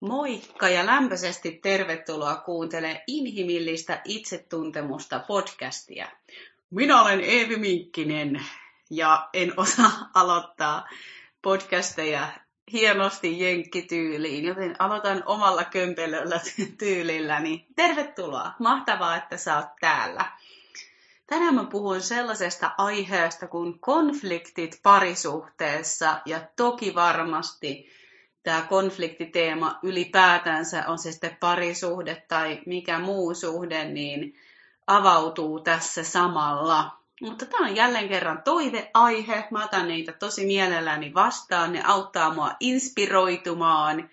Moikka ja lämpöisesti tervetuloa kuuntelemaan Inhimillistä itsetuntemusta podcastia. Minä olen Eevi Minkkinen ja en osaa aloittaa podcasteja hienosti jenkkityyliin, joten aloitan omalla kömpelöllä tyylilläni. Tervetuloa! Mahtavaa, että sä oot täällä. Tänään mä puhun sellaisesta aiheesta kuin konfliktit parisuhteessa ja toki varmasti tämä konfliktiteema ylipäätänsä, on se sitten parisuhde tai mikä muu suhde, niin avautuu tässä samalla. Mutta tämä on jälleen kerran toiveaihe. Mä otan niitä tosi mielelläni vastaan. Ne auttaa mua inspiroitumaan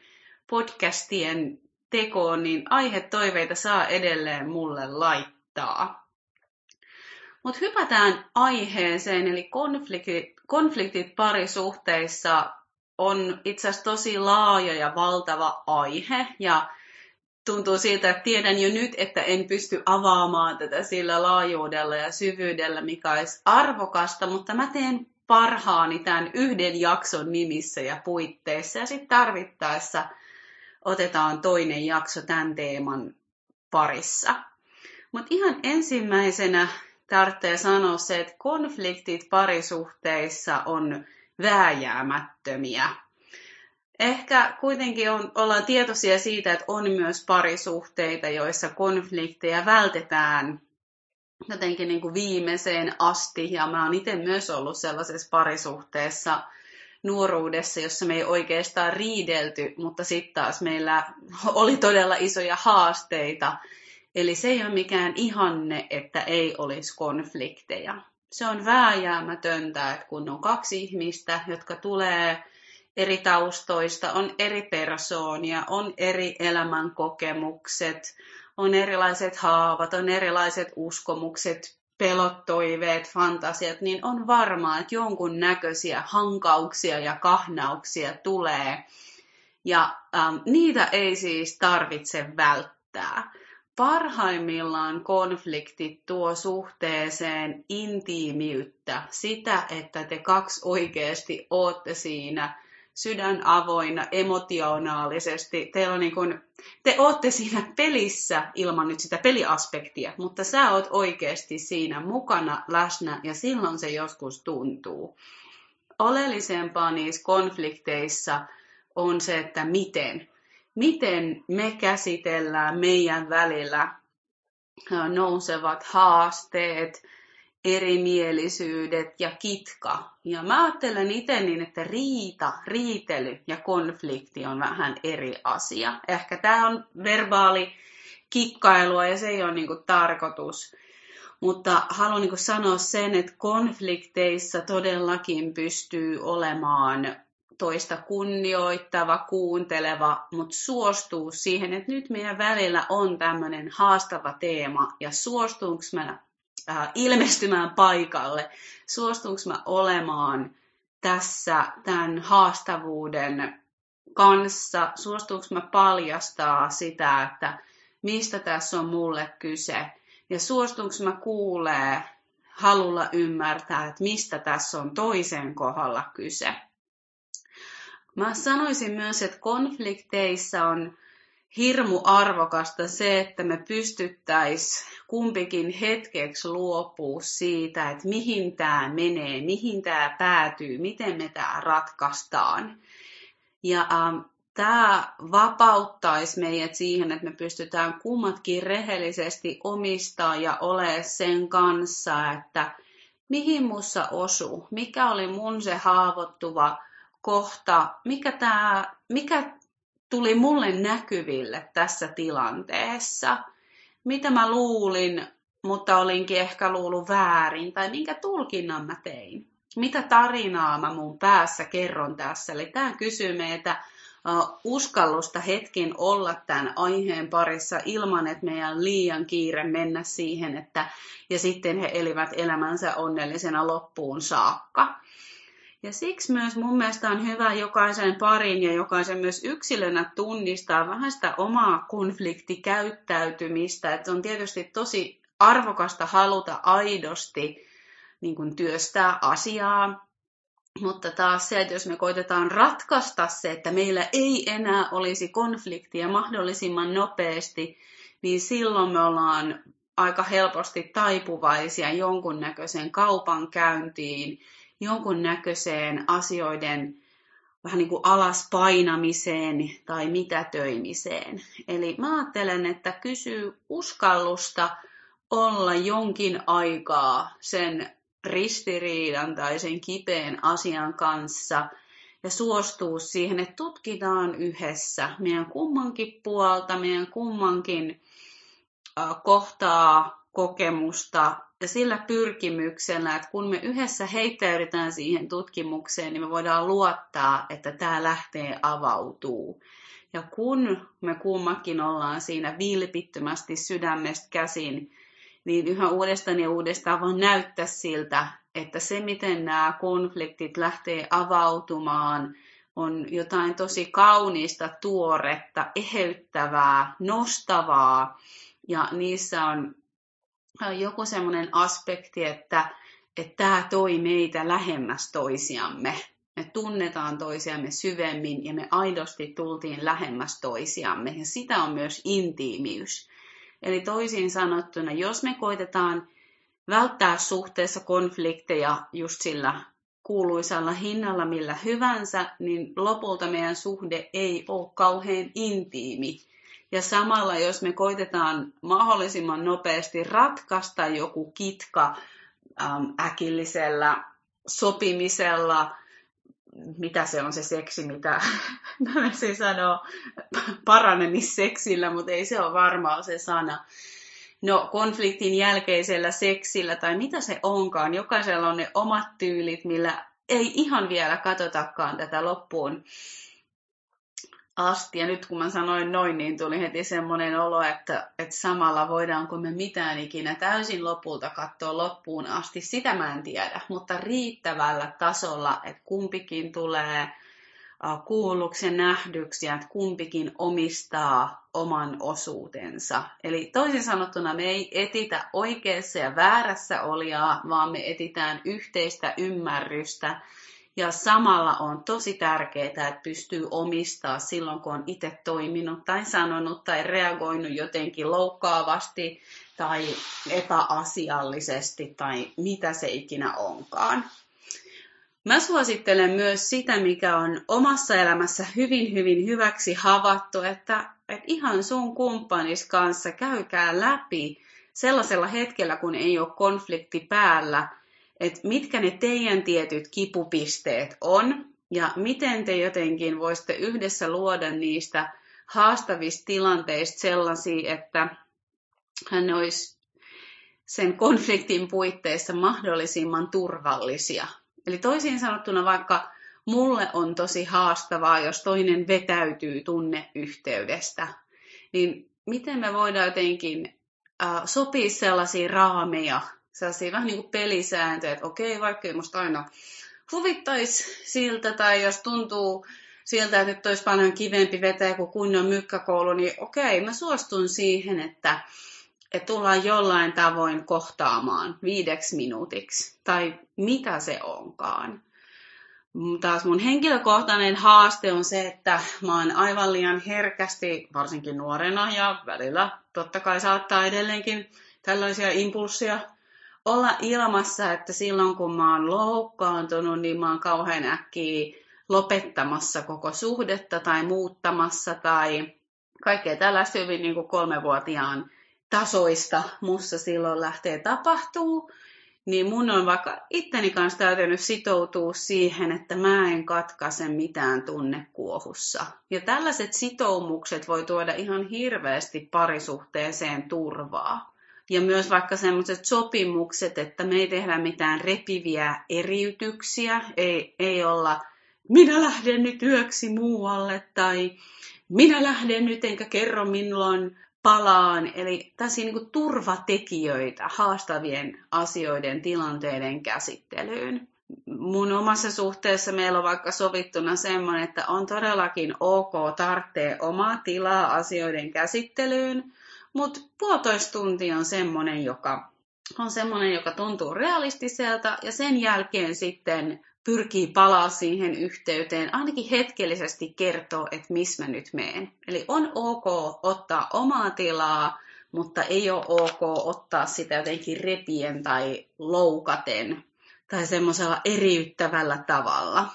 podcastien tekoon, niin aihetoiveita saa edelleen mulle laittaa. Mutta hypätään aiheeseen, eli konfliktit, konfliktit parisuhteissa on itse asiassa tosi laaja ja valtava aihe ja tuntuu siltä, että tiedän jo nyt, että en pysty avaamaan tätä sillä laajuudella ja syvyydellä, mikä olisi arvokasta, mutta mä teen parhaani tämän yhden jakson nimissä ja puitteissa ja sitten tarvittaessa otetaan toinen jakso tämän teeman parissa. Mutta ihan ensimmäisenä tarvitsee sanoa se, että konfliktit parisuhteissa on vääjäämättömiä. Ehkä kuitenkin on, ollaan tietoisia siitä, että on myös parisuhteita, joissa konflikteja vältetään jotenkin niin kuin viimeiseen asti. Ja mä oon itse myös ollut sellaisessa parisuhteessa nuoruudessa, jossa me ei oikeastaan riidelty, mutta sitten taas meillä oli todella isoja haasteita. Eli se ei ole mikään ihanne, että ei olisi konflikteja se on vääjäämätöntä, että kun on kaksi ihmistä, jotka tulee eri taustoista, on eri persoonia, on eri elämänkokemukset, on erilaiset haavat, on erilaiset uskomukset, pelot, toiveet, fantasiat, niin on varmaa, että jonkun näköisiä hankauksia ja kahnauksia tulee. Ja ähm, niitä ei siis tarvitse välttää parhaimmillaan konfliktit tuo suhteeseen intiimiyttä, sitä, että te kaksi oikeasti ootte siinä sydän avoinna, emotionaalisesti. Teillä on niin kuin, te ootte siinä pelissä ilman nyt sitä peliaspektia, mutta sä oot oikeasti siinä mukana, läsnä ja silloin se joskus tuntuu. Oleellisempaa niissä konflikteissa on se, että miten miten me käsitellään meidän välillä nousevat haasteet, erimielisyydet ja kitka. Ja mä ajattelen itse niin, että riita, riitely ja konflikti on vähän eri asia. Ehkä tämä on verbaali kikkailua ja se ei ole niinku tarkoitus. Mutta haluan niinku sanoa sen, että konflikteissa todellakin pystyy olemaan toista kunnioittava, kuunteleva, mutta suostuu siihen, että nyt meidän välillä on tämmöinen haastava teema ja suostuuko mä äh, ilmestymään paikalle, suostuuko mä olemaan tässä tämän haastavuuden kanssa, suostuuko mä paljastaa sitä, että mistä tässä on mulle kyse? Ja suostuuko mä kuulee halulla ymmärtää, että mistä tässä on toisen kohdalla kyse. Mä sanoisin myös, että konflikteissa on hirmu arvokasta se, että me pystyttäis kumpikin hetkeksi luopua siitä, että mihin tämä menee, mihin tämä päätyy, miten me tämä ratkaistaan. Ja ähm, tämä vapauttaisi meidät siihen, että me pystytään kummatkin rehellisesti omistaa ja ole sen kanssa, että mihin mussa osuu, mikä oli mun se haavoittuva kohta, mikä, tää, mikä tuli mulle näkyville tässä tilanteessa, mitä mä luulin, mutta olinkin ehkä luullut väärin, tai minkä tulkinnan mä tein. Mitä tarinaa mä mun päässä kerron tässä. Eli tämä kysyy meitä uskallusta hetkin olla tämän aiheen parissa ilman, että meidän liian kiire mennä siihen, että ja sitten he elivät elämänsä onnellisena loppuun saakka. Ja siksi myös mun mielestä on hyvä jokaisen parin ja jokaisen myös yksilönä tunnistaa vähän sitä omaa konfliktikäyttäytymistä. Että on tietysti tosi arvokasta haluta aidosti niin kuin työstää asiaa Mutta taas se, että jos me koitetaan ratkaista se, että meillä ei enää olisi konfliktia mahdollisimman nopeasti, niin silloin me ollaan aika helposti taipuvaisia jonkunnäköiseen kaupankäyntiin, jonkunnäköiseen asioiden vähän niin kuin alas painamiseen tai mitätöimiseen. Eli mä ajattelen, että kysyy uskallusta olla jonkin aikaa sen ristiriidan tai sen kipeän asian kanssa ja suostuu siihen, että tutkitaan yhdessä meidän kummankin puolta, meidän kummankin kohtaa kokemusta ja sillä pyrkimyksellä, että kun me yhdessä heittäydytään siihen tutkimukseen, niin me voidaan luottaa, että tämä lähtee avautuu. Ja kun me kummakin ollaan siinä vilpittömästi sydämestä käsin, niin yhä uudestaan ja uudestaan vaan näyttää siltä, että se miten nämä konfliktit lähtee avautumaan, on jotain tosi kaunista, tuoretta, eheyttävää, nostavaa. Ja niissä on joku semmoinen aspekti, että, että tämä toi meitä lähemmäs toisiamme. Me tunnetaan toisiamme syvemmin ja me aidosti tultiin lähemmäs toisiamme. Ja sitä on myös intiimiys. Eli toisin sanottuna, jos me koitetaan välttää suhteessa konflikteja just sillä kuuluisalla hinnalla millä hyvänsä, niin lopulta meidän suhde ei ole kauhean intiimi. Ja samalla, jos me koitetaan mahdollisimman nopeasti ratkaista joku kitka äm, äkillisellä sopimisella, mitä se on se seksi, mitä se sanoo paranemisseksillä, mutta ei se ole varmaan se sana. No, konfliktin jälkeisellä seksillä tai mitä se onkaan, jokaisella on ne omat tyylit, millä ei ihan vielä katsotakaan tätä loppuun asti. Ja nyt kun mä sanoin noin, niin tuli heti semmoinen olo, että, että samalla voidaanko me mitään ikinä täysin lopulta katsoa loppuun asti. Sitä mä en tiedä, mutta riittävällä tasolla, että kumpikin tulee kuulluksi nähdyksi ja että kumpikin omistaa oman osuutensa. Eli toisin sanottuna me ei etitä oikeassa ja väärässä olijaa, vaan me etitään yhteistä ymmärrystä ja samalla on tosi tärkeää, että pystyy omistaa silloin, kun on itse toiminut tai sanonut tai reagoinut jotenkin loukkaavasti tai epäasiallisesti tai mitä se ikinä onkaan. Mä suosittelen myös sitä, mikä on omassa elämässä hyvin, hyvin hyväksi havaittu, että, että ihan sun kumppanis kanssa käykää läpi sellaisella hetkellä, kun ei ole konflikti päällä, että mitkä ne teidän tietyt kipupisteet on ja miten te jotenkin voisitte yhdessä luoda niistä haastavista tilanteista sellaisia, että hän olisi sen konfliktin puitteissa mahdollisimman turvallisia. Eli toisin sanottuna vaikka mulle on tosi haastavaa, jos toinen vetäytyy tunneyhteydestä, niin miten me voidaan jotenkin äh, sopia sellaisia raameja sellaisia vähän niin kuin pelisääntöjä, että okei, vaikka ei musta aina huvittaisi siltä, tai jos tuntuu siltä, että nyt olisi paljon kivempi vetää kuin kunnon mykkäkoulu, niin okei, mä suostun siihen, että, että tullaan jollain tavoin kohtaamaan viideksi minuutiksi, tai mitä se onkaan. Taas mun henkilökohtainen haaste on se, että mä oon aivan liian herkästi, varsinkin nuorena ja välillä totta kai saattaa edelleenkin tällaisia impulsseja olla ilmassa, että silloin kun mä oon loukkaantunut, niin mä oon kauhean äkkiä lopettamassa koko suhdetta tai muuttamassa tai kaikkea tällaista hyvin niin kuin kolmevuotiaan tasoista mussa silloin lähtee tapahtuu, niin mun on vaikka itteni kanssa täytynyt sitoutua siihen, että mä en katkaise mitään tunnekuohussa. Ja tällaiset sitoumukset voi tuoda ihan hirveästi parisuhteeseen turvaa. Ja myös vaikka sellaiset sopimukset, että me ei tehdä mitään repiviä eriytyksiä, ei, ei olla minä lähden nyt yöksi muualle tai minä lähden nyt enkä kerro milloin palaan. Eli tässä niin turvatekijöitä haastavien asioiden, tilanteiden käsittelyyn. Mun omassa suhteessa meillä on vaikka sovittuna semmoinen, että on todellakin ok tarvitsee omaa tilaa asioiden käsittelyyn, mutta puolitoista tuntia on semmoinen, joka on semmoinen, joka tuntuu realistiselta ja sen jälkeen sitten pyrkii palaa siihen yhteyteen, ainakin hetkellisesti kertoo, että missä mä nyt meen. Eli on ok ottaa omaa tilaa, mutta ei ole ok ottaa sitä jotenkin repien tai loukaten tai semmoisella eriyttävällä tavalla.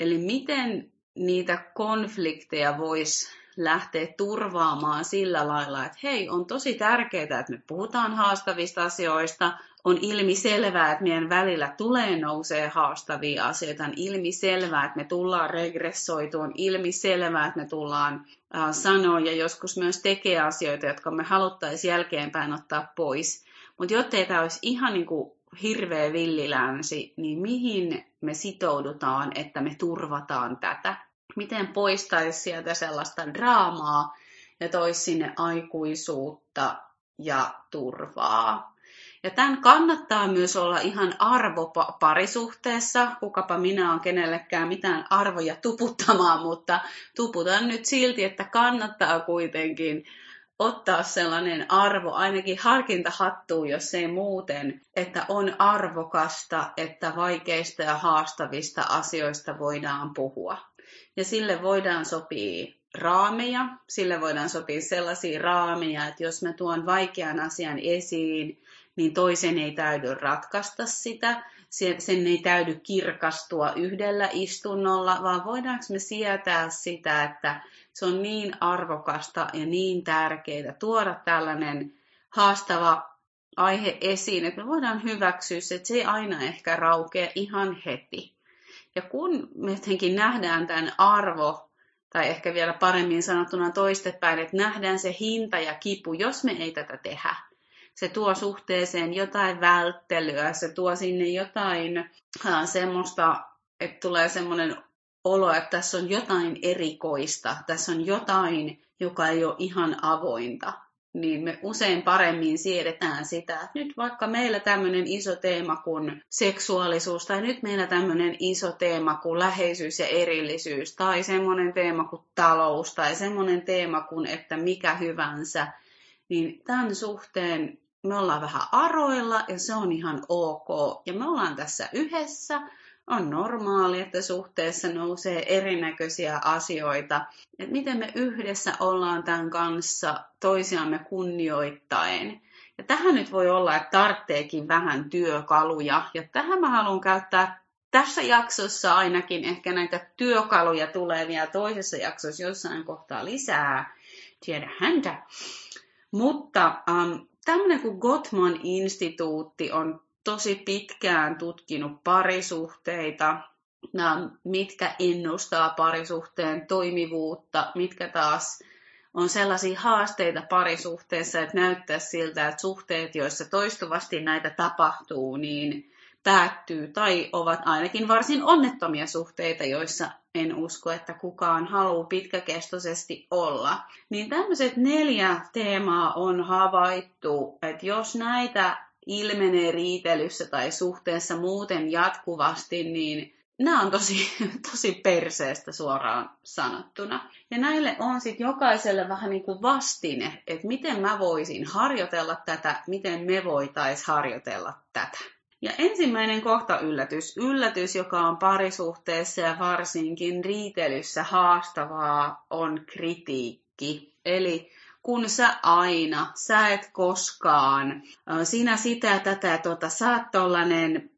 Eli miten niitä konflikteja voisi lähteä turvaamaan sillä lailla, että hei, on tosi tärkeää, että me puhutaan haastavista asioista, on ilmi selvää, että meidän välillä tulee nousee haastavia asioita, on ilmi selvää, että me tullaan regressoituun, on ilmi selvää, että me tullaan äh, sanoa ja joskus myös tekee asioita, jotka me haluttaisiin jälkeenpäin ottaa pois. Mutta jottei tämä olisi ihan niin kuin hirveä villilänsi, niin mihin me sitoudutaan, että me turvataan tätä? Miten poistaisi sieltä sellaista draamaa ja toisi sinne aikuisuutta ja turvaa? Ja tämän kannattaa myös olla ihan arvo parisuhteessa. Kukapa minä on kenellekään mitään arvoja tuputtamaan, mutta tuputan nyt silti, että kannattaa kuitenkin ottaa sellainen arvo, ainakin harkinta hattuu, jos ei muuten, että on arvokasta, että vaikeista ja haastavista asioista voidaan puhua. Ja sille voidaan sopia raameja, sille voidaan sopia sellaisia raameja, että jos mä tuon vaikean asian esiin, niin toisen ei täydy ratkaista sitä, sen ei täydy kirkastua yhdellä istunnolla, vaan voidaanko me sietää sitä, että se on niin arvokasta ja niin tärkeää tuoda tällainen haastava aihe esiin, että me voidaan hyväksyä se, että se ei aina ehkä raukea ihan heti. Ja kun me jotenkin nähdään tämän arvo, tai ehkä vielä paremmin sanottuna toistepäin, että nähdään se hinta ja kipu, jos me ei tätä tehdä, se tuo suhteeseen jotain välttelyä, se tuo sinne jotain äh, semmoista, että tulee semmoinen olo, että tässä on jotain erikoista, tässä on jotain, joka ei ole ihan avointa, niin me usein paremmin siedetään sitä, että nyt vaikka meillä tämmöinen iso teema kuin seksuaalisuus, tai nyt meillä tämmöinen iso teema kuin läheisyys ja erillisyys, tai semmoinen teema kuin talous, tai semmoinen teema kuin että mikä hyvänsä, niin tämän suhteen me ollaan vähän aroilla ja se on ihan ok. Ja me ollaan tässä yhdessä. On normaali, että suhteessa nousee erinäköisiä asioita. Että miten me yhdessä ollaan tämän kanssa toisiamme kunnioittaen. Ja tähän nyt voi olla, että tarvitseekin vähän työkaluja. Ja tähän mä haluan käyttää tässä jaksossa ainakin ehkä näitä työkaluja tulee vielä toisessa jaksossa jossain kohtaa lisää. Tiedä häntä. Mutta um, tämmöinen kuin Gottman-instituutti on tosi pitkään tutkinut parisuhteita, mitkä ennustaa parisuhteen toimivuutta, mitkä taas on sellaisia haasteita parisuhteessa, että näyttää siltä, että suhteet, joissa toistuvasti näitä tapahtuu, niin päättyy tai ovat ainakin varsin onnettomia suhteita, joissa en usko, että kukaan haluaa pitkäkestoisesti olla. Niin tämmöiset neljä teemaa on havaittu, että jos näitä ilmenee riitelyssä tai suhteessa muuten jatkuvasti, niin nämä on tosi, tosi perseestä suoraan sanottuna. Ja näille on sitten jokaiselle vähän niin kuin vastine, että miten mä voisin harjoitella tätä, miten me voitaisiin harjoitella tätä. Ja ensimmäinen kohta yllätys, yllätys, joka on parisuhteessa ja varsinkin riitelyssä haastavaa, on kritiikki. Eli kun sä aina, sä et koskaan, sinä sitä tätä, tota, sä oot tollanen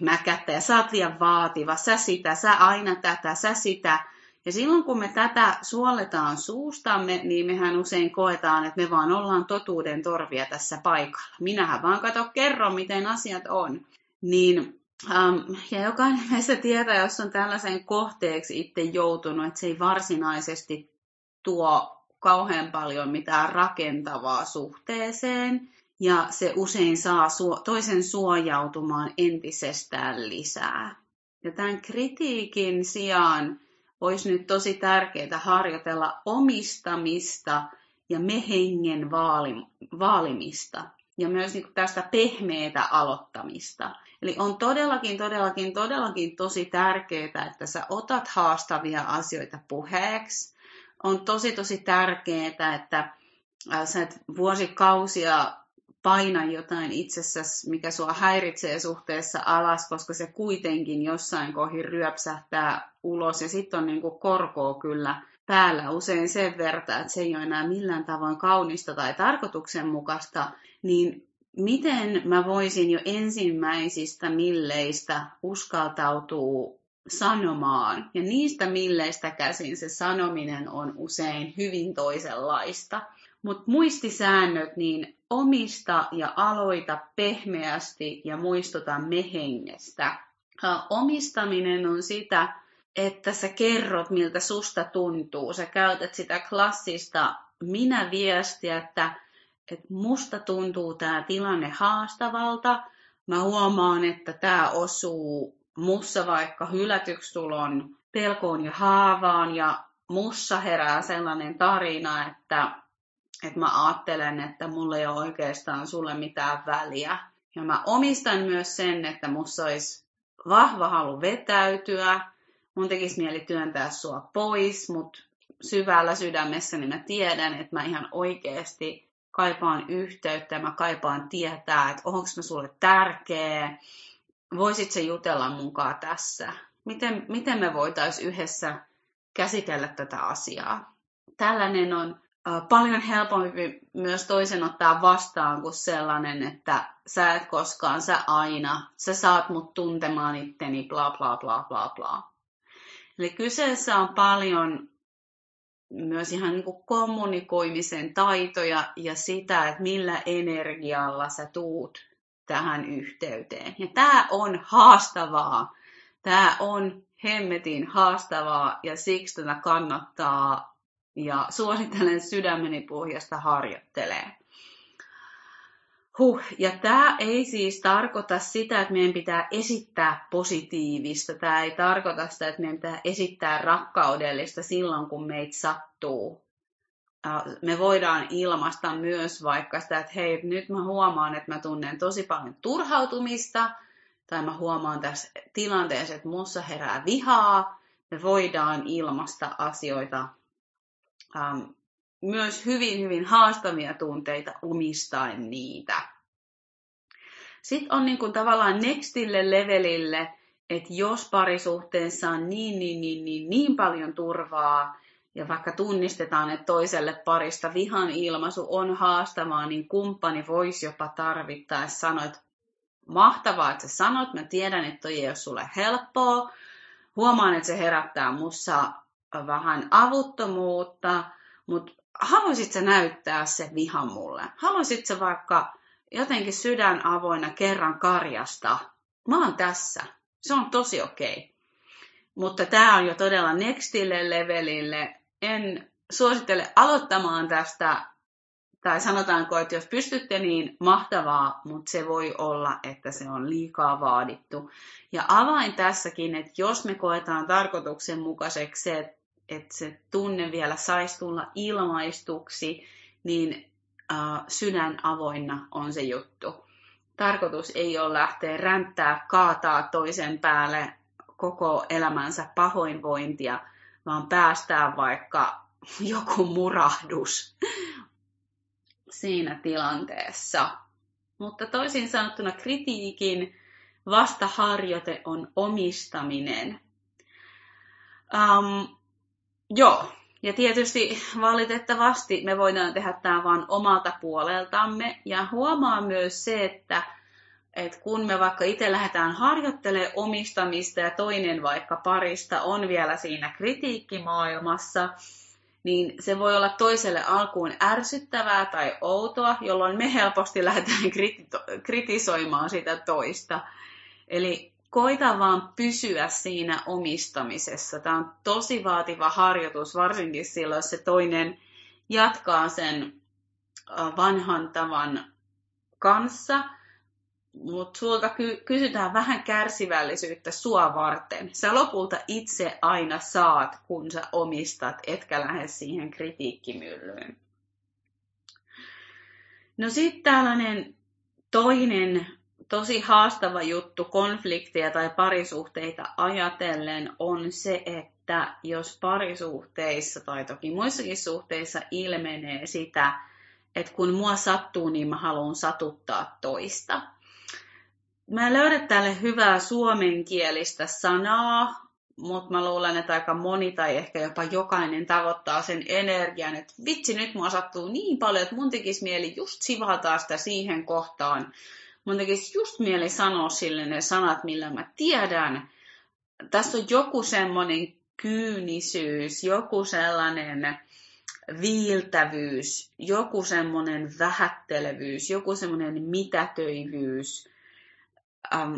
mäkättä ja sä oot liian vaativa, sä sitä, sä aina tätä, sä sitä, ja silloin kun me tätä suoletaan suustamme, niin mehän usein koetaan, että me vaan ollaan totuuden torvia tässä paikalla. Minähän vaan kato kerro, miten asiat on. Niin, ähm, ja jokainen meistä tietää, jos on tällaisen kohteeksi itse joutunut, että se ei varsinaisesti tuo kauhean paljon mitään rakentavaa suhteeseen, ja se usein saa toisen suojautumaan entisestään lisää. Ja tämän kritiikin sijaan olisi nyt tosi tärkeää harjoitella omistamista ja mehengen vaalimista ja myös niin tästä pehmeätä aloittamista. Eli on todellakin, todellakin, todellakin tosi tärkeää, että sä otat haastavia asioita puheeksi. On tosi, tosi tärkeää, että sä et vuosikausia paina jotain itsessäsi, mikä sua häiritsee suhteessa alas, koska se kuitenkin jossain kohin ryöpsähtää ulos. Ja sitten on niinku korkoa kyllä päällä usein sen verta, että se ei ole enää millään tavoin kaunista tai tarkoituksenmukaista, niin miten mä voisin jo ensimmäisistä milleistä uskaltautua sanomaan. Ja niistä milleistä käsin se sanominen on usein hyvin toisenlaista. Mutta muistisäännöt, niin omista ja aloita pehmeästi ja muistuta mehengestä. Omistaminen on sitä, että sä kerrot, miltä susta tuntuu. Sä käytät sitä klassista minä-viestiä, että, että musta tuntuu tämä tilanne haastavalta. Mä huomaan, että tämä osuu mussa vaikka hylätyksi tulon pelkoon ja haavaan ja mussa herää sellainen tarina, että, että mä ajattelen, että mulla ei ole oikeastaan sulle mitään väliä. Ja mä omistan myös sen, että mussa olisi vahva halu vetäytyä, mun tekisi mieli työntää sua pois, mutta syvällä sydämessäni mä tiedän, että mä ihan oikeasti kaipaan yhteyttä mä kaipaan tietää, että onko mä sulle tärkeä, voisit se jutella mukaan tässä? Miten, miten me voitaisiin yhdessä käsitellä tätä asiaa? Tällainen on paljon helpompi myös toisen ottaa vastaan kuin sellainen, että sä et koskaan, sä aina, sä saat mut tuntemaan itteni, bla bla bla bla bla. Eli kyseessä on paljon myös ihan niin kuin kommunikoimisen taitoja ja sitä, että millä energialla sä tuut tähän yhteyteen. Ja tämä on haastavaa. Tämä on hemmetin haastavaa ja siksi tätä kannattaa ja suosittelen sydämeni pohjasta harjoittelee. Huh. Ja tämä ei siis tarkoita sitä, että meidän pitää esittää positiivista. Tämä ei tarkoita sitä, että meidän pitää esittää rakkaudellista silloin, kun meitä sattuu. Me voidaan ilmaista myös vaikka sitä, että hei, nyt mä huomaan, että mä tunnen tosi paljon turhautumista, tai mä huomaan tässä tilanteessa, että mussa herää vihaa. Me voidaan ilmaista asioita myös hyvin, hyvin haastavia tunteita omistaen niitä. Sitten on niin kuin tavallaan nextille levelille, että jos parisuhteessa on niin, niin, niin, niin, niin paljon turvaa, ja vaikka tunnistetaan, että toiselle parista vihan ilmaisu on haastavaa, niin kumppani voisi jopa tarvittaessa sanoa, että mahtavaa, että sä sanot, mä tiedän, että toi ei ole sulle helppoa, huomaan, että se herättää mussa vähän avuttomuutta, mutta haluaisit sä näyttää se vihan mulle? Haluaisit sä vaikka jotenkin sydän avoinna kerran karjasta? Mä oon tässä. Se on tosi okei. Okay. Mutta tämä on jo todella nextille levelille. En suosittele aloittamaan tästä, tai sanotaanko, että jos pystytte, niin mahtavaa, mutta se voi olla, että se on liikaa vaadittu. Ja avain tässäkin, että jos me koetaan tarkoituksenmukaiseksi se, että se tunne vielä saisi tulla ilmaistuksi, niin äh, sydän avoinna on se juttu. Tarkoitus ei ole lähteä ränttää, kaataa toisen päälle koko elämänsä pahoinvointia, vaan päästää vaikka joku murahdus siinä tilanteessa. Mutta toisin sanottuna kritiikin vastaharjoite on omistaminen. Um, Joo, ja tietysti valitettavasti me voidaan tehdä tämä vain omalta puoleltamme. Ja huomaa myös se, että, että kun me vaikka itse lähdetään harjoittelemaan omistamista ja toinen vaikka parista on vielä siinä kritiikkimaailmassa, niin se voi olla toiselle alkuun ärsyttävää tai outoa, jolloin me helposti lähdetään kritisoimaan sitä toista. Eli koita vaan pysyä siinä omistamisessa. Tämä on tosi vaativa harjoitus, varsinkin silloin, jos se toinen jatkaa sen vanhan tavan kanssa, mutta sulta ky- kysytään vähän kärsivällisyyttä sua varten. Sä lopulta itse aina saat, kun sä omistat, etkä lähde siihen kritiikkimyllyyn. No sitten tällainen toinen tosi haastava juttu konflikteja tai parisuhteita ajatellen on se, että jos parisuhteissa tai toki muissakin suhteissa ilmenee sitä, että kun mua sattuu, niin mä haluan satuttaa toista. Mä en löydä tälle hyvää suomenkielistä sanaa, mutta mä luulen, että aika moni tai ehkä jopa jokainen tavoittaa sen energian, että vitsi, nyt mua sattuu niin paljon, että mun tekisi mieli just sivata sitä siihen kohtaan. Mun tekisi just mieli sanoa sille ne sanat, millä mä tiedän. Tässä on joku semmoinen kyynisyys, joku sellainen viiltävyys, joku semmoinen vähättelevyys, joku semmoinen mitätöivyys, ähm,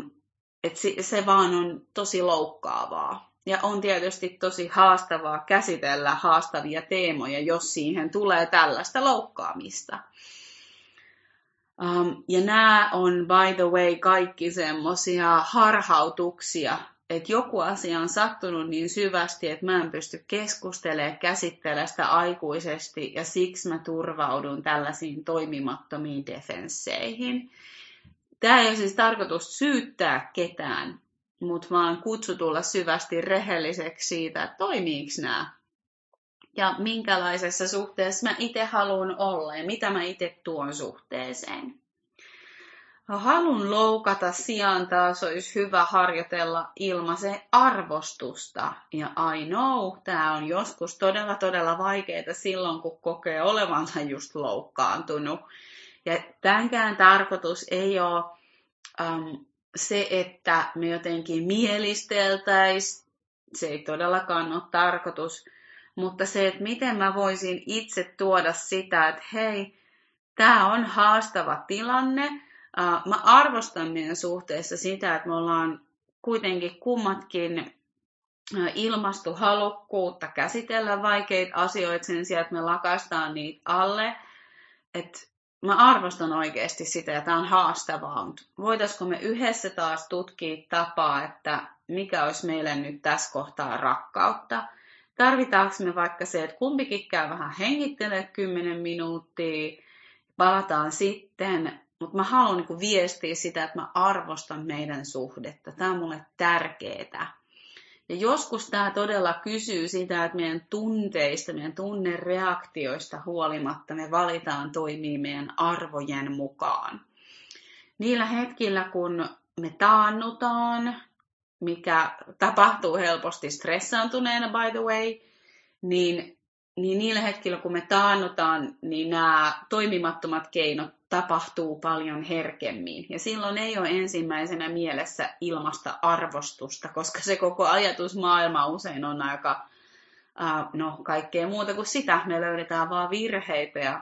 että se, se vaan on tosi loukkaavaa. Ja on tietysti tosi haastavaa käsitellä haastavia teemoja, jos siihen tulee tällaista loukkaamista. Um, ja nämä on, by the way, kaikki semmoisia harhautuksia, että joku asia on sattunut niin syvästi, että mä en pysty keskustelemaan, käsittelemään sitä aikuisesti, ja siksi mä turvaudun tällaisiin toimimattomiin defensseihin. Tämä ei ole siis tarkoitus syyttää ketään, mutta vaan kutsu tulla syvästi rehelliseksi siitä, että toimiiko nämä. Ja minkälaisessa suhteessa mä itse haluan olla ja mitä mä itse tuon suhteeseen. Halun loukata sijaan taas olisi hyvä harjoitella ilmaisen arvostusta. Ja I know, tämä on joskus todella todella vaikeaa silloin, kun kokee olevansa just loukkaantunut. Ja tämänkään tarkoitus ei ole um, se, että me jotenkin mielisteltäisiin, se ei todellakaan ole tarkoitus, mutta se, että miten mä voisin itse tuoda sitä, että hei, tämä on haastava tilanne. Mä arvostan meidän suhteessa sitä, että me ollaan kuitenkin kummatkin ilmastu halukkuutta käsitellä vaikeita asioita sen sijaan, että me lakastaan niitä alle. Että mä arvostan oikeasti sitä ja tämä on haastavaa, mutta voitaisiko me yhdessä taas tutkia tapaa, että mikä olisi meille nyt tässä kohtaa rakkautta. Tarvitaanko me vaikka se, että kumpikin käy vähän hengittelee 10 minuuttia, palataan sitten, mutta mä haluan niin viestiä sitä, että mä arvostan meidän suhdetta. Tämä on mulle tärkeää. Ja joskus tämä todella kysyy sitä, että meidän tunteista, meidän tunnereaktioista huolimatta me valitaan toimii meidän arvojen mukaan. Niillä hetkillä, kun me taannutaan, mikä tapahtuu helposti stressaantuneena, by the way, niin, niin niillä hetkillä, kun me taannutaan, niin nämä toimimattomat keinot tapahtuu paljon herkemmin. Ja silloin ei ole ensimmäisenä mielessä ilmasta arvostusta, koska se koko ajatusmaailma usein on aika, uh, no kaikkea muuta kuin sitä. Me löydetään vaan virheitä ja,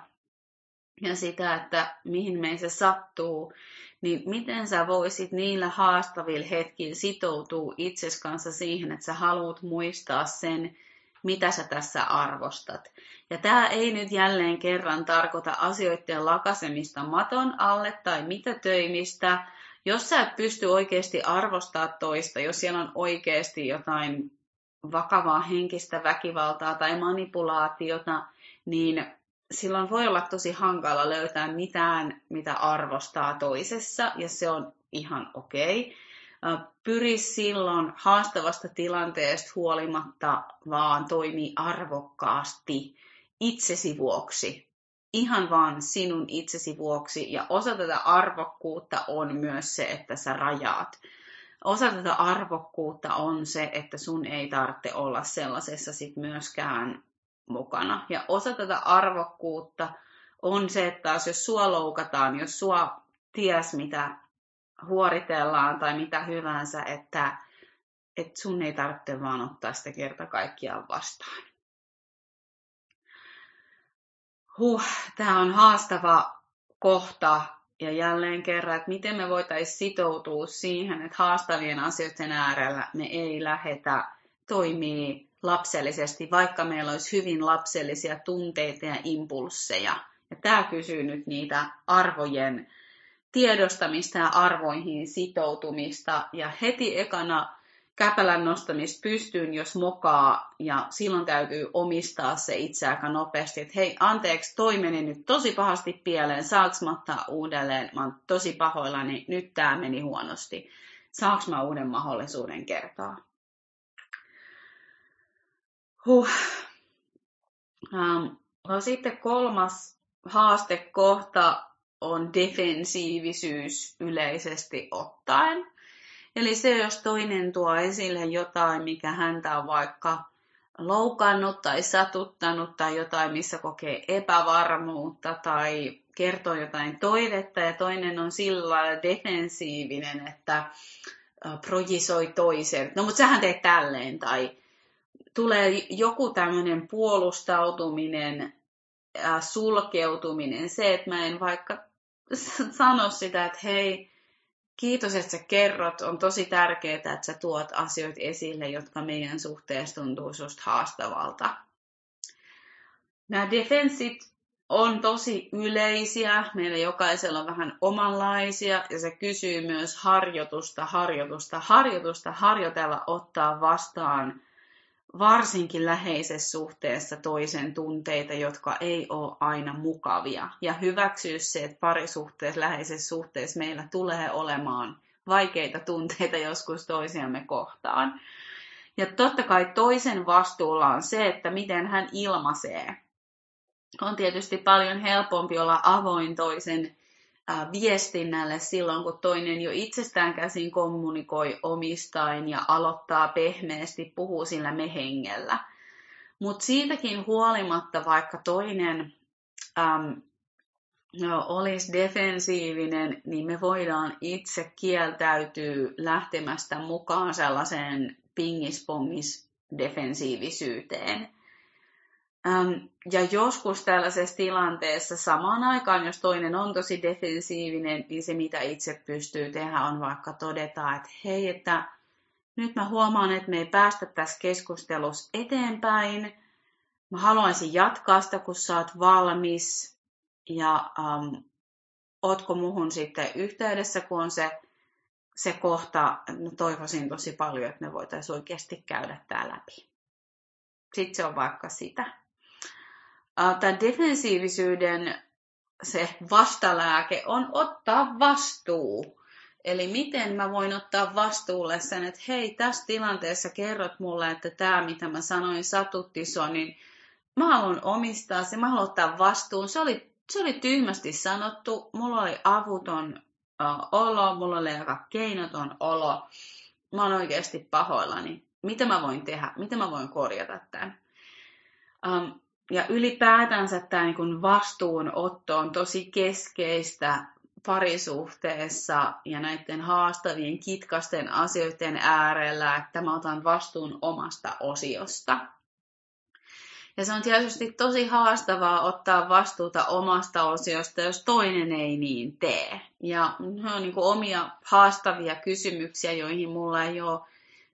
ja sitä, että mihin meissä sattuu. Niin miten sä voisit niillä haastavilla hetkillä sitoutua itses kanssa siihen, että sä haluat muistaa sen, mitä sä tässä arvostat. Ja tämä ei nyt jälleen kerran tarkoita asioiden lakasemista maton alle tai mitä töimistä. Jos sä et pysty oikeasti arvostaa toista, jos siellä on oikeasti jotain vakavaa henkistä väkivaltaa tai manipulaatiota, niin silloin voi olla tosi hankala löytää mitään, mitä arvostaa toisessa, ja se on ihan okei. Okay pyri silloin haastavasta tilanteesta huolimatta vaan toimi arvokkaasti itsesi vuoksi. Ihan vaan sinun itsesi vuoksi. Ja osa tätä arvokkuutta on myös se, että sä rajaat. Osa tätä arvokkuutta on se, että sun ei tarvitse olla sellaisessa sit myöskään mukana. Ja osa tätä arvokkuutta on se, että taas jos sua loukataan, jos sua ties mitä huoritellaan tai mitä hyvänsä, että, että sun ei tarvitse vaan ottaa sitä kerta kaikkiaan vastaan. Huh, tämä on haastava kohta ja jälleen kerran, että miten me voitaisiin sitoutua siihen, että haastavien asioiden äärellä me ei lähetä toimii lapsellisesti, vaikka meillä olisi hyvin lapsellisia tunteita ja impulsseja. Ja tämä kysyy nyt niitä arvojen tiedostamista ja arvoihin sitoutumista ja heti ekana käpälän nostamista pystyyn, jos mokaa, ja silloin täytyy omistaa se itse aika nopeasti, että hei, anteeksi, toi meni nyt tosi pahasti pieleen, saaks mä ottaa uudelleen, mä oon tosi pahoillani, nyt tää meni huonosti, saaks mä uuden mahdollisuuden kertaa. Huh. Um, no sitten kolmas haastekohta on defensiivisyys yleisesti ottaen. Eli se, jos toinen tuo esille jotain, mikä häntä on vaikka loukannut tai satuttanut tai jotain, missä kokee epävarmuutta tai kertoo jotain toivetta ja toinen on sillä lailla defensiivinen, että projisoi toisen. No mutta sähän teet tälleen tai tulee joku tämmöinen puolustautuminen, sulkeutuminen, se, että mä en vaikka sano sitä, että hei, kiitos, että sä kerrot. On tosi tärkeää, että sä tuot asioita esille, jotka meidän suhteessa tuntuu susta haastavalta. Nämä defenssit on tosi yleisiä. Meillä jokaisella on vähän omanlaisia ja se kysyy myös harjoitusta, harjoitusta, harjoitusta, harjoitella ottaa vastaan varsinkin läheisessä suhteessa toisen tunteita, jotka ei ole aina mukavia. Ja hyväksyä se, että parisuhteessa, läheisessä suhteessa meillä tulee olemaan vaikeita tunteita joskus toisiamme kohtaan. Ja totta kai toisen vastuulla on se, että miten hän ilmaisee. On tietysti paljon helpompi olla avoin toisen viestinnälle silloin, kun toinen jo itsestään käsin kommunikoi omistain ja aloittaa pehmeästi, puhuu sillä mehengellä. Mutta siitäkin huolimatta, vaikka toinen äm, no, olisi defensiivinen, niin me voidaan itse kieltäytyä lähtemästä mukaan sellaiseen pingispongis defensiivisyyteen. Ja joskus tällaisessa tilanteessa samaan aikaan, jos toinen on tosi defensiivinen, niin se mitä itse pystyy tehdä on vaikka todeta, että hei, että nyt mä huomaan, että me ei päästä tässä keskustelussa eteenpäin. Mä haluaisin jatkaa sitä, kun sä oot valmis. Ja um, ootko muhun sitten yhteydessä, kun on se, se kohta, no toivoisin tosi paljon, että me voitaisiin oikeasti käydä tämä läpi. Sitten se on vaikka sitä tämän defensiivisyyden se vastalääke on ottaa vastuu. Eli miten mä voin ottaa vastuulle sen, että hei, tässä tilanteessa kerrot mulle, että tämä, mitä mä sanoin, satutti sua, niin mä haluan omistaa se, mä haluan ottaa vastuun. Se oli, se oli tyhmästi sanottu, mulla oli avuton uh, olo, mulla oli aika keinoton olo. Mä oon oikeasti pahoillani. Mitä mä voin tehdä? Mitä mä voin korjata tämän? Um, ja ylipäätänsä tämä niin vastuunotto on tosi keskeistä parisuhteessa ja näiden haastavien kitkasten asioiden äärellä, että mä otan vastuun omasta osiosta. Ja se on tietysti tosi haastavaa ottaa vastuuta omasta osiosta, jos toinen ei niin tee. Ja ne on niin omia haastavia kysymyksiä, joihin mulla ei ole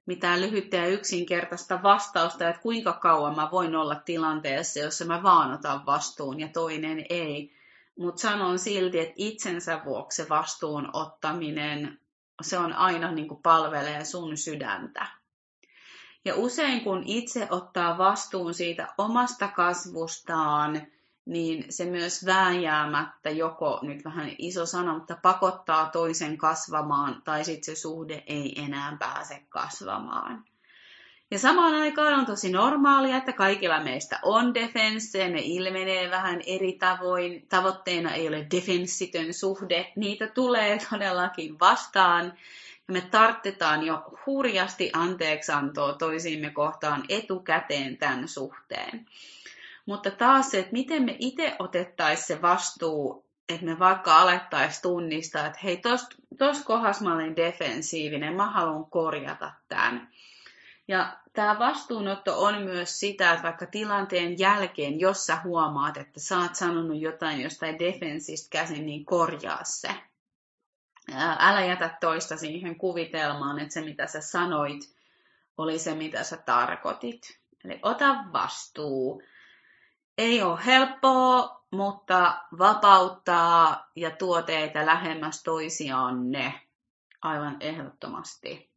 mitään lyhyttä ja yksinkertaista vastausta, että kuinka kauan mä voin olla tilanteessa, jossa mä vaan otan vastuun ja toinen ei. Mutta sanon silti, että itsensä vuoksi se vastuun ottaminen, se on aina niin kuin palvelee sun sydäntä. Ja usein kun itse ottaa vastuun siitä omasta kasvustaan, niin se myös vääjäämättä joko, nyt vähän iso sana, mutta pakottaa toisen kasvamaan, tai sitten se suhde ei enää pääse kasvamaan. Ja samaan aikaan on tosi normaalia, että kaikilla meistä on defense, ne ilmenee vähän eri tavoin. Tavoitteena ei ole defenssitön suhde, niitä tulee todellakin vastaan. Ja me tarttetaan jo hurjasti anteeksantoa toisiimme kohtaan etukäteen tämän suhteen. Mutta taas se, että miten me itse otettaisiin se vastuu, että me vaikka alettaisiin tunnistaa, että hei, tuossa kohdassa mä olen defensiivinen, mä haluan korjata tämän. Ja tämä vastuunotto on myös sitä, että vaikka tilanteen jälkeen, jos sä huomaat, että sä oot sanonut jotain jostain defensistä käsin, niin korjaa se. Älä jätä toista siihen kuvitelmaan, että se mitä sä sanoit oli se mitä sä tarkoitit. Eli ota vastuu ei ole helppoa, mutta vapauttaa ja tuo teitä lähemmäs toisiaanne aivan ehdottomasti.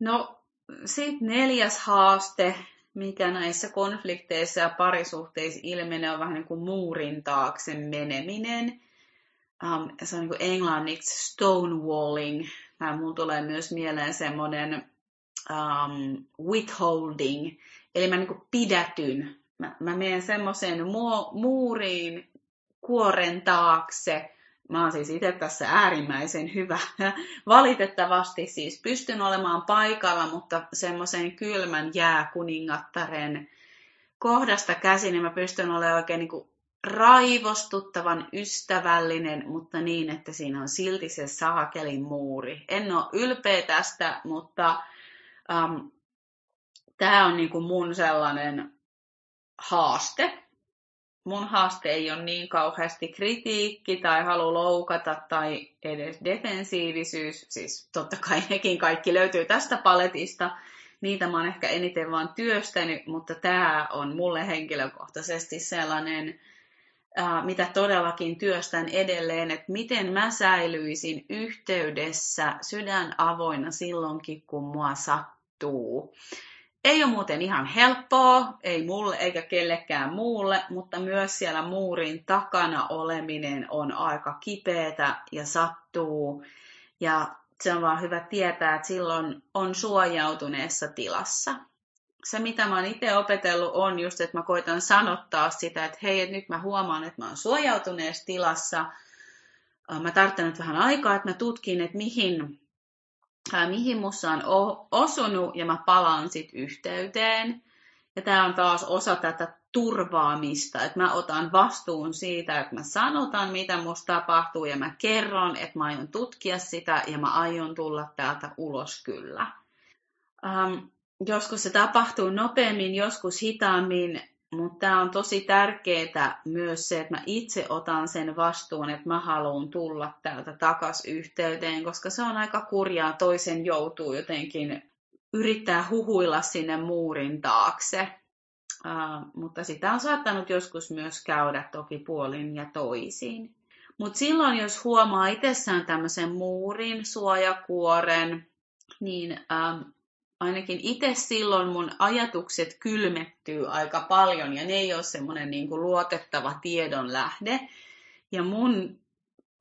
No, sitten neljäs haaste, mikä näissä konflikteissa ja parisuhteissa ilmenee, on vähän niin kuin muurin taakse meneminen. Um, se on niin kuin englanniksi stonewalling. Tämä mulla tulee myös mieleen semmoinen um, withholding, Eli mä niin pidätyn mä, mä menen semmoiseen muuriin kuoren taakse. Mä oon siis itse tässä äärimmäisen hyvä. Valitettavasti siis pystyn olemaan paikalla, mutta semmoisen kylmän jääkuningattaren kohdasta käsin, niin mä pystyn olemaan oikein niin raivostuttavan ystävällinen, mutta niin, että siinä on silti se saakelin muuri. En ole ylpeä tästä, mutta um, tämä on niin kuin mun sellainen haaste. Mun haaste ei ole niin kauheasti kritiikki tai halu loukata tai edes defensiivisyys. Siis totta kai nekin kaikki löytyy tästä paletista. Niitä mä oon ehkä eniten vaan työstänyt, mutta tämä on mulle henkilökohtaisesti sellainen, mitä todellakin työstän edelleen, että miten mä säilyisin yhteydessä sydän avoinna silloinkin, kun mua sattuu. Ei ole muuten ihan helppoa, ei mulle eikä kellekään muulle, mutta myös siellä muurin takana oleminen on aika kipeätä ja sattuu. Ja se on vaan hyvä tietää, että silloin on suojautuneessa tilassa. Se, mitä mä oon itse opetellut, on just, että mä koitan sanottaa sitä, että hei, että nyt mä huomaan, että mä oon suojautuneessa tilassa. Mä tarvitsen nyt vähän aikaa, että mä tutkin, että mihin mihin mussa on osunut ja mä palaan sitten yhteyteen. Ja tämä on taas osa tätä turvaamista, että mä otan vastuun siitä, että mä sanotan, mitä musta tapahtuu ja mä kerron, että mä aion tutkia sitä ja mä aion tulla täältä ulos kyllä. Ähm, joskus se tapahtuu nopeammin, joskus hitaammin, mutta tämä on tosi tärkeää myös se, että mä itse otan sen vastuun, että mä haluan tulla täältä takas yhteyteen, koska se on aika kurjaa, toisen joutuu jotenkin yrittää huhuilla sinne muurin taakse. Uh, mutta sitä on saattanut joskus myös käydä toki puolin ja toisin. Mutta silloin, jos huomaa itsessään tämmöisen muurin, suojakuoren, niin um, ainakin itse silloin mun ajatukset kylmettyy aika paljon ja ne ei ole semmoinen niin luotettava tiedon lähde. Ja mun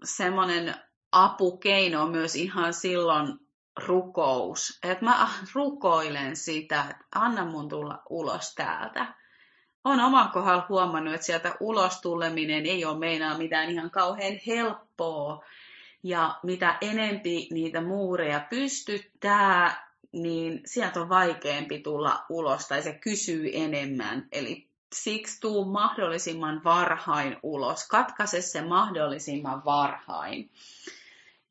semmoinen apukeino on myös ihan silloin rukous. Että mä rukoilen sitä, että anna mun tulla ulos täältä. On oman kohdalla huomannut, että sieltä ulos tuleminen ei ole meinaa mitään ihan kauhean helppoa. Ja mitä enempi niitä muureja pystyttää, niin sieltä on vaikeampi tulla ulos tai se kysyy enemmän. Eli siksi tuu mahdollisimman varhain ulos. Katkaise se mahdollisimman varhain.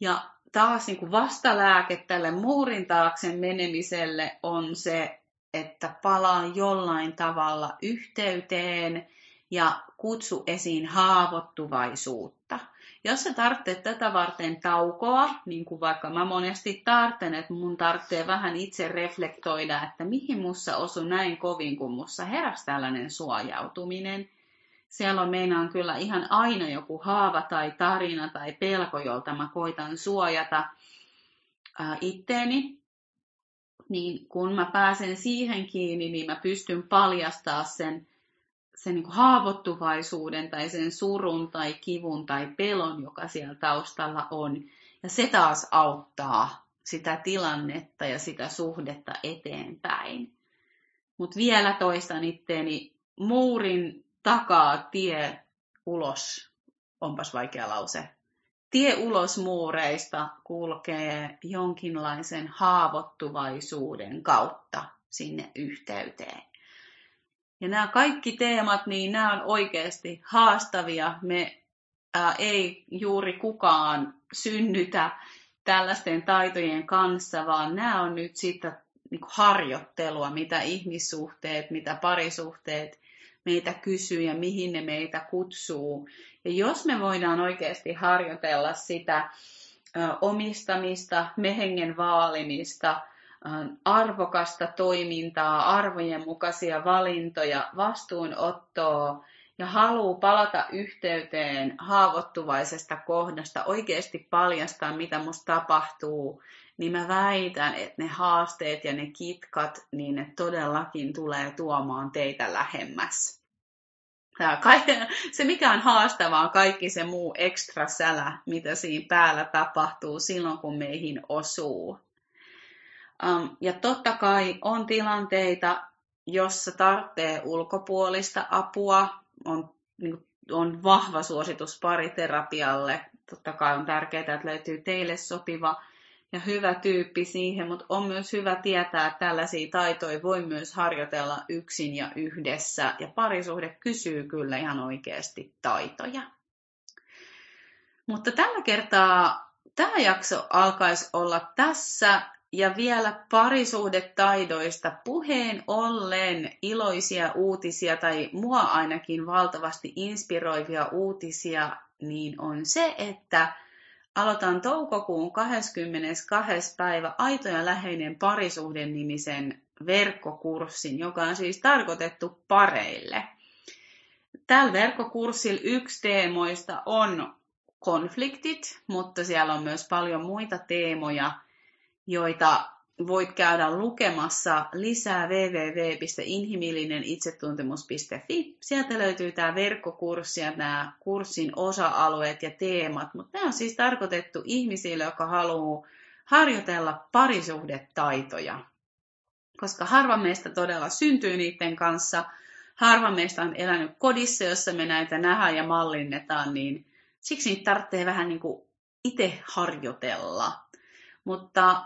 Ja taas niin kuin vastalääke tälle muurin taakse menemiselle on se, että palaan jollain tavalla yhteyteen ja kutsu esiin haavoittuvaisuutta. Jos sä tarvitset tätä varten taukoa, niin kuin vaikka mä monesti tarvitsen, että mun tarvitsee vähän itse reflektoida, että mihin mussa osu näin kovin, kun mussa heräsi tällainen suojautuminen. Siellä on meinaan kyllä ihan aina joku haava tai tarina tai pelko, jolta mä koitan suojata ää, itteeni. Niin kun mä pääsen siihen kiinni, niin mä pystyn paljastaa sen sen niin kuin haavoittuvaisuuden tai sen surun tai kivun tai pelon, joka siellä taustalla on. Ja se taas auttaa sitä tilannetta ja sitä suhdetta eteenpäin. Mutta vielä toistan itteeni, muurin takaa tie ulos, onpas vaikea lause. Tie ulos muureista kulkee jonkinlaisen haavoittuvaisuuden kautta sinne yhteyteen. Ja nämä kaikki teemat, niin nämä on oikeasti haastavia. Me ää, ei juuri kukaan synnytä tällaisten taitojen kanssa, vaan nämä on nyt sitä niin harjoittelua, mitä ihmissuhteet, mitä parisuhteet meitä kysyy ja mihin ne meitä kutsuu. Ja jos me voidaan oikeasti harjoitella sitä omistamista, mehengen vaalimista, arvokasta toimintaa, arvojen mukaisia valintoja, vastuunottoa ja haluaa palata yhteyteen haavoittuvaisesta kohdasta, oikeasti paljastaa, mitä musta tapahtuu, niin mä väitän, että ne haasteet ja ne kitkat, niin ne todellakin tulee tuomaan teitä lähemmäs. Se, mikä on haastavaa, on kaikki se muu ekstra sälä, mitä siinä päällä tapahtuu silloin, kun meihin osuu. Um, ja totta kai on tilanteita, jossa tarvitsee ulkopuolista apua, on, niin on vahva suositus pariterapialle. Totta kai on tärkeää, että löytyy teille sopiva ja hyvä tyyppi siihen, mutta on myös hyvä tietää, että tällaisia taitoja voi myös harjoitella yksin ja yhdessä. Ja parisuhde kysyy kyllä ihan oikeasti taitoja. Mutta tällä kertaa tämä jakso alkaisi olla tässä ja vielä parisuhdetaidoista puheen ollen iloisia uutisia tai mua ainakin valtavasti inspiroivia uutisia, niin on se, että aloitan toukokuun 22. päivä Aito ja läheinen parisuhde nimisen verkkokurssin, joka on siis tarkoitettu pareille. Tällä verkkokurssilla yksi teemoista on konfliktit, mutta siellä on myös paljon muita teemoja, joita voit käydä lukemassa lisää www.inhimillinenitsetuntemus.fi. Sieltä löytyy tämä verkkokurssi ja nämä kurssin osa-alueet ja teemat, mutta nämä on siis tarkoitettu ihmisille, jotka haluaa harjoitella parisuhdetaitoja. Koska harva meistä todella syntyy niiden kanssa, harva meistä on elänyt kodissa, jossa me näitä nähdään ja mallinnetaan, niin siksi niitä tarvitsee vähän niin kuin itse harjoitella. Mutta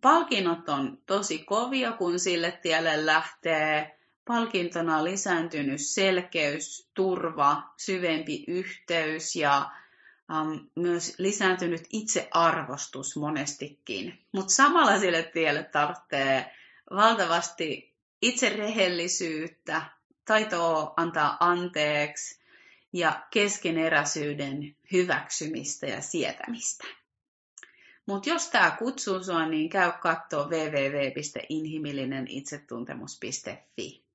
palkinnot on tosi kovia, kun sille tielle lähtee. Palkintona lisääntynyt selkeys, turva, syvempi yhteys ja um, myös lisääntynyt itsearvostus monestikin. Mutta samalla sille tielle tarvitsee valtavasti itserehellisyyttä, taitoa antaa anteeksi ja keskeneräisyyden hyväksymistä ja sietämistä. Mutta jos tämä kutsuu sua, niin käy katsoa www.inhimillinenitsetuntemus.fi.